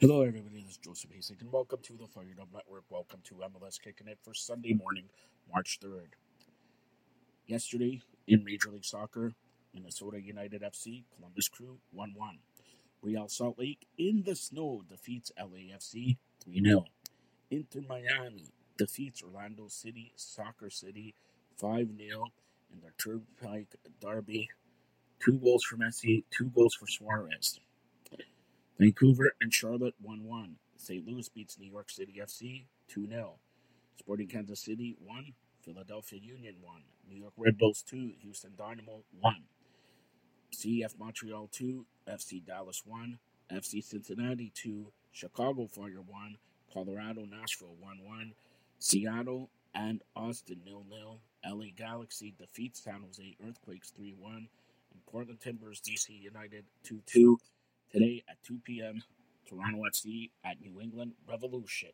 Hello, everybody. This is Joseph Hasek, and welcome to the Fired Up Network. Welcome to MLS Kicking It for Sunday morning, March 3rd. Yesterday, in Major League Soccer, Minnesota United FC, Columbus Crew 1 1. Real Salt Lake in the snow defeats LAFC 3 0. Inter Miami defeats Orlando City, Soccer City 5 0 in their Turnpike Derby. Two goals for Messi, two goals for Suarez. Vancouver and Charlotte 1 1. St. Louis beats New York City FC 2 0. Sporting Kansas City 1. Philadelphia Union 1. New York Red Bulls 2. Houston Dynamo 1. CF Montreal 2. FC Dallas 1. FC Cincinnati 2. Chicago Fire 1. Colorado Nashville 1 1. Seattle and Austin 0 0. LA Galaxy defeats San Jose Earthquakes 3 1. And Portland Timbers DC United 2 2. Today at 2 p.m., Toronto FC at New England Revolution.